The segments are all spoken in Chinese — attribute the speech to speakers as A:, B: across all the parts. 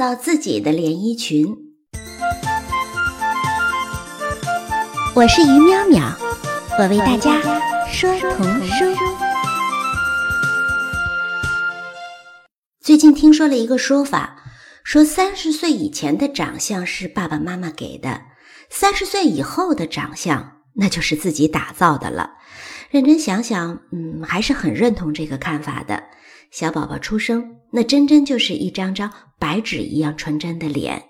A: 造自己的连衣裙。我是于淼淼，我为大家说童书。最近听说了一个说法，说三十岁以前的长相是爸爸妈妈给的，三十岁以后的长相那就是自己打造的了。认真想想，嗯，还是很认同这个看法的。小宝宝出生，那真真就是一张张白纸一样纯真的脸，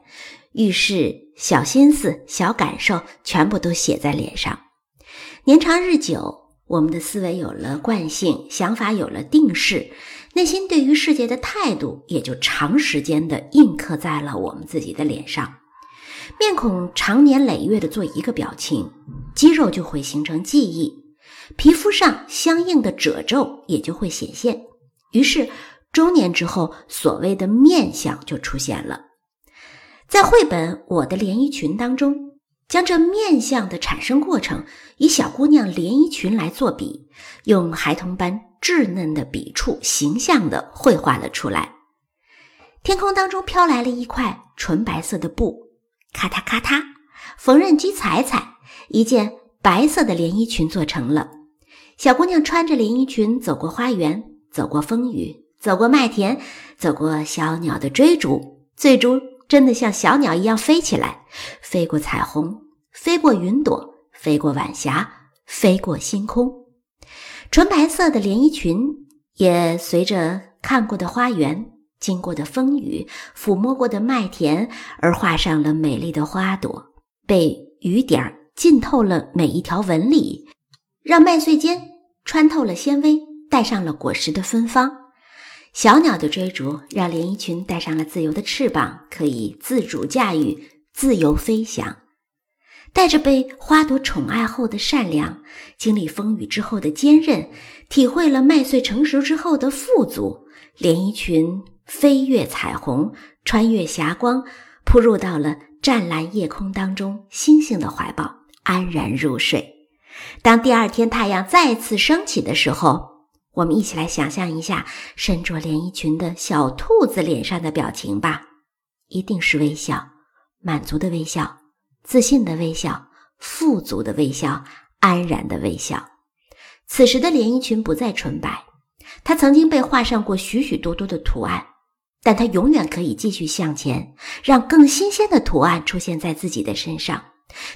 A: 遇事小心思、小感受全部都写在脸上。年长日久，我们的思维有了惯性，想法有了定势，内心对于世界的态度也就长时间的印刻在了我们自己的脸上。面孔长年累月的做一个表情，肌肉就会形成记忆，皮肤上相应的褶皱也就会显现。于是，中年之后，所谓的面相就出现了。在绘本《我的连衣裙》当中，将这面相的产生过程以小姑娘连衣裙来做比，用孩童般稚嫩的笔触，形象的绘画了出来。天空当中飘来了一块纯白色的布，咔嗒咔嗒，缝纫机踩踩，一件白色的连衣裙做成了。小姑娘穿着连衣裙走过花园。走过风雨，走过麦田，走过小鸟的追逐，最终真的像小鸟一样飞起来，飞过彩虹，飞过云朵，飞过晚霞，飞过星空。纯白色的连衣裙也随着看过的花园、经过的风雨、抚摸过的麦田而画上了美丽的花朵，被雨点浸透了每一条纹理，让麦穗间穿透了纤维。带上了果实的芬芳，小鸟的追逐让连衣裙带上了自由的翅膀，可以自主驾驭，自由飞翔。带着被花朵宠爱后的善良，经历风雨之后的坚韧，体会了麦穗成熟之后的富足，连衣裙飞越彩虹，穿越霞光，扑入到了湛蓝夜空当中星星的怀抱，安然入睡。当第二天太阳再次升起的时候。我们一起来想象一下身着连衣裙的小兔子脸上的表情吧，一定是微笑，满足的微笑，自信的微笑，富足的微笑，安然的微笑。此时的连衣裙不再纯白，它曾经被画上过许许多多的图案，但它永远可以继续向前，让更新鲜的图案出现在自己的身上。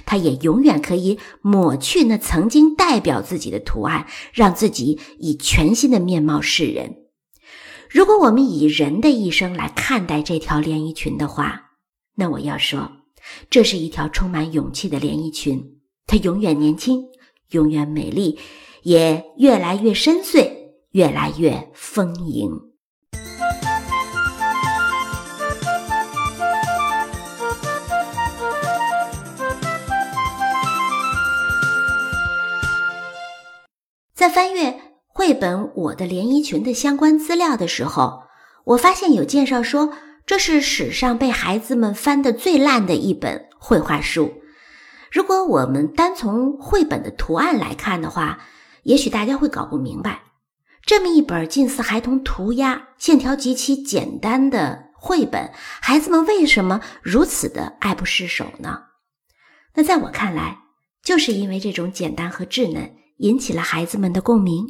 A: 他也永远可以抹去那曾经代表自己的图案，让自己以全新的面貌示人。如果我们以人的一生来看待这条连衣裙的话，那我要说，这是一条充满勇气的连衣裙。它永远年轻，永远美丽，也越来越深邃，越来越丰盈。在翻阅绘本《我的连衣裙》的相关资料的时候，我发现有介绍说这是史上被孩子们翻得最烂的一本绘画书。如果我们单从绘本的图案来看的话，也许大家会搞不明白，这么一本近似孩童涂鸦、线条极其简单的绘本，孩子们为什么如此的爱不释手呢？那在我看来，就是因为这种简单和稚嫩。引起了孩子们的共鸣，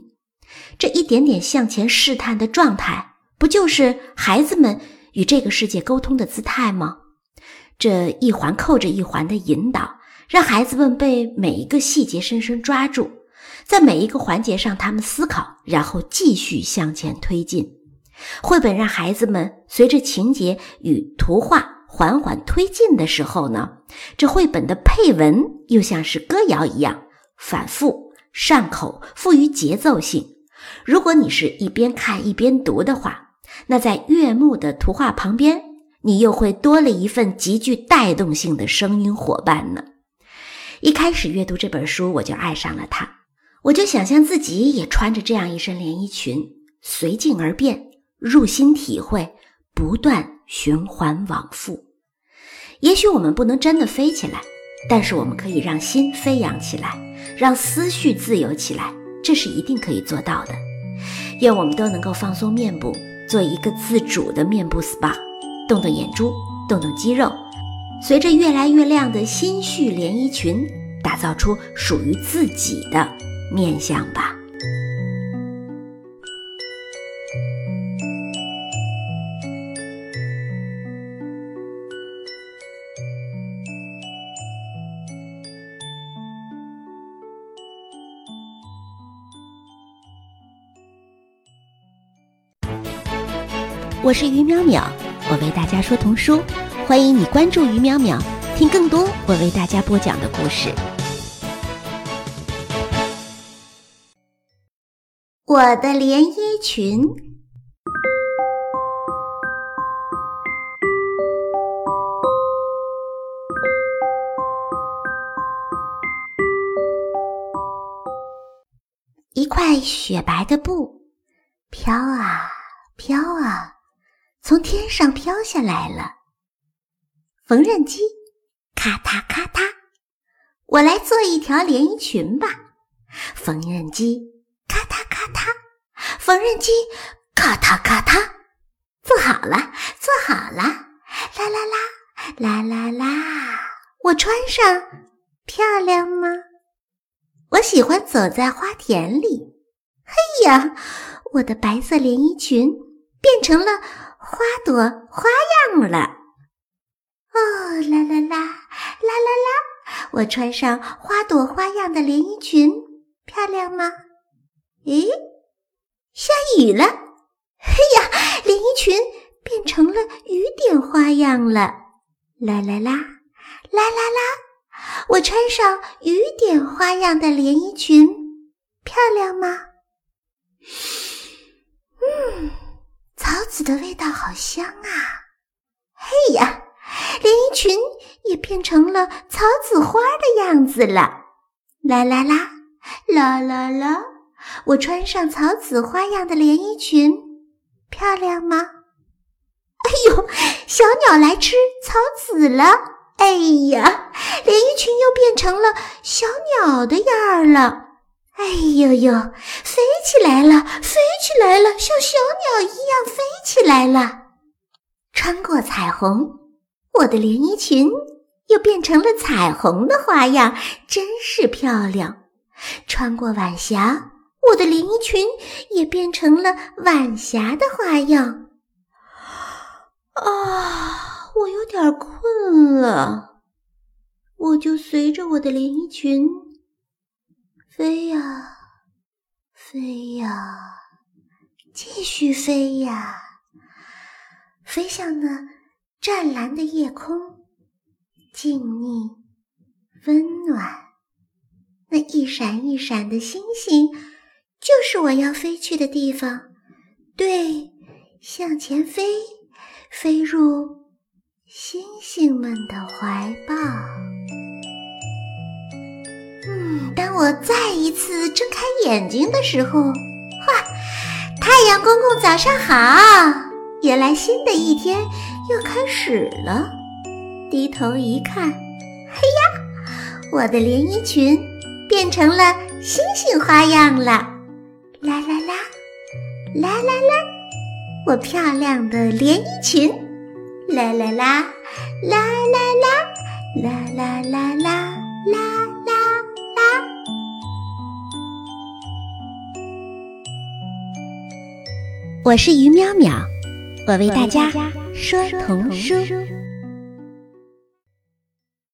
A: 这一点点向前试探的状态，不就是孩子们与这个世界沟通的姿态吗？这一环扣着一环的引导，让孩子们被每一个细节深深抓住，在每一个环节上，他们思考，然后继续向前推进。绘本让孩子们随着情节与图画缓缓推进的时候呢，这绘本的配文又像是歌谣一样反复。上口富于节奏性。如果你是一边看一边读的话，那在悦目的图画旁边，你又会多了一份极具带动性的声音伙伴呢。一开始阅读这本书，我就爱上了它，我就想象自己也穿着这样一身连衣裙，随境而变，入心体会，不断循环往复。也许我们不能真的飞起来。但是我们可以让心飞扬起来，让思绪自由起来，这是一定可以做到的。愿我们都能够放松面部，做一个自主的面部 SPA，动动眼珠，动动肌肉，随着越来越亮的心绪连衣裙，打造出属于自己的面相吧。我是于淼淼，我为大家说童书，欢迎你关注于淼淼，听更多我为大家播讲的故事。我的连衣裙，一块雪白的布，飘啊飘啊。从天上飘下来了，缝纫机咔嗒咔嗒，我来做一条连衣裙吧。缝纫机咔嗒咔嗒，缝纫机咔嗒咔嗒，做好了，做好了，啦啦啦，啦啦啦，我穿上漂亮吗？我喜欢走在花田里，嘿呀，我的白色连衣裙变成了。花朵花样了，哦啦啦啦啦啦啦！我穿上花朵花样的连衣裙，漂亮吗？咦，下雨了！嘿呀，连衣裙变成了雨点花样了，啦啦啦啦啦啦！我穿上雨点花样的连衣裙，漂亮吗？嗯。草籽的味道好香啊！嘿呀，连衣裙也变成了草籽花的样子了。啦啦啦，啦啦啦！我穿上草籽花样的连衣裙，漂亮吗？哎呦，小鸟来吃草籽了！哎呀，连衣裙又变成了小鸟的样儿了。哎呦呦，飞起来了，飞起来了，像小鸟一样飞起来了。穿过彩虹，我的连衣裙又变成了彩虹的花样，真是漂亮。穿过晚霞，我的连衣裙也变成了晚霞的花样。啊，我有点困了，我就随着我的连衣裙。飞呀，飞呀，继续飞呀，飞向那湛蓝的夜空，静谧、温暖。那一闪一闪的星星，就是我要飞去的地方。对，向前飞，飞入星星们的怀抱。当我再一次睁开眼睛的时候，哇！太阳公公早上好！原来新的一天又开始了。低头一看，嘿呀，我的连衣裙变成了星星花样了！啦啦啦，啦啦啦，我漂亮的连衣裙！啦啦啦，啦啦啦，啦啦啦啦啦。我是于淼淼，我为大家说童书。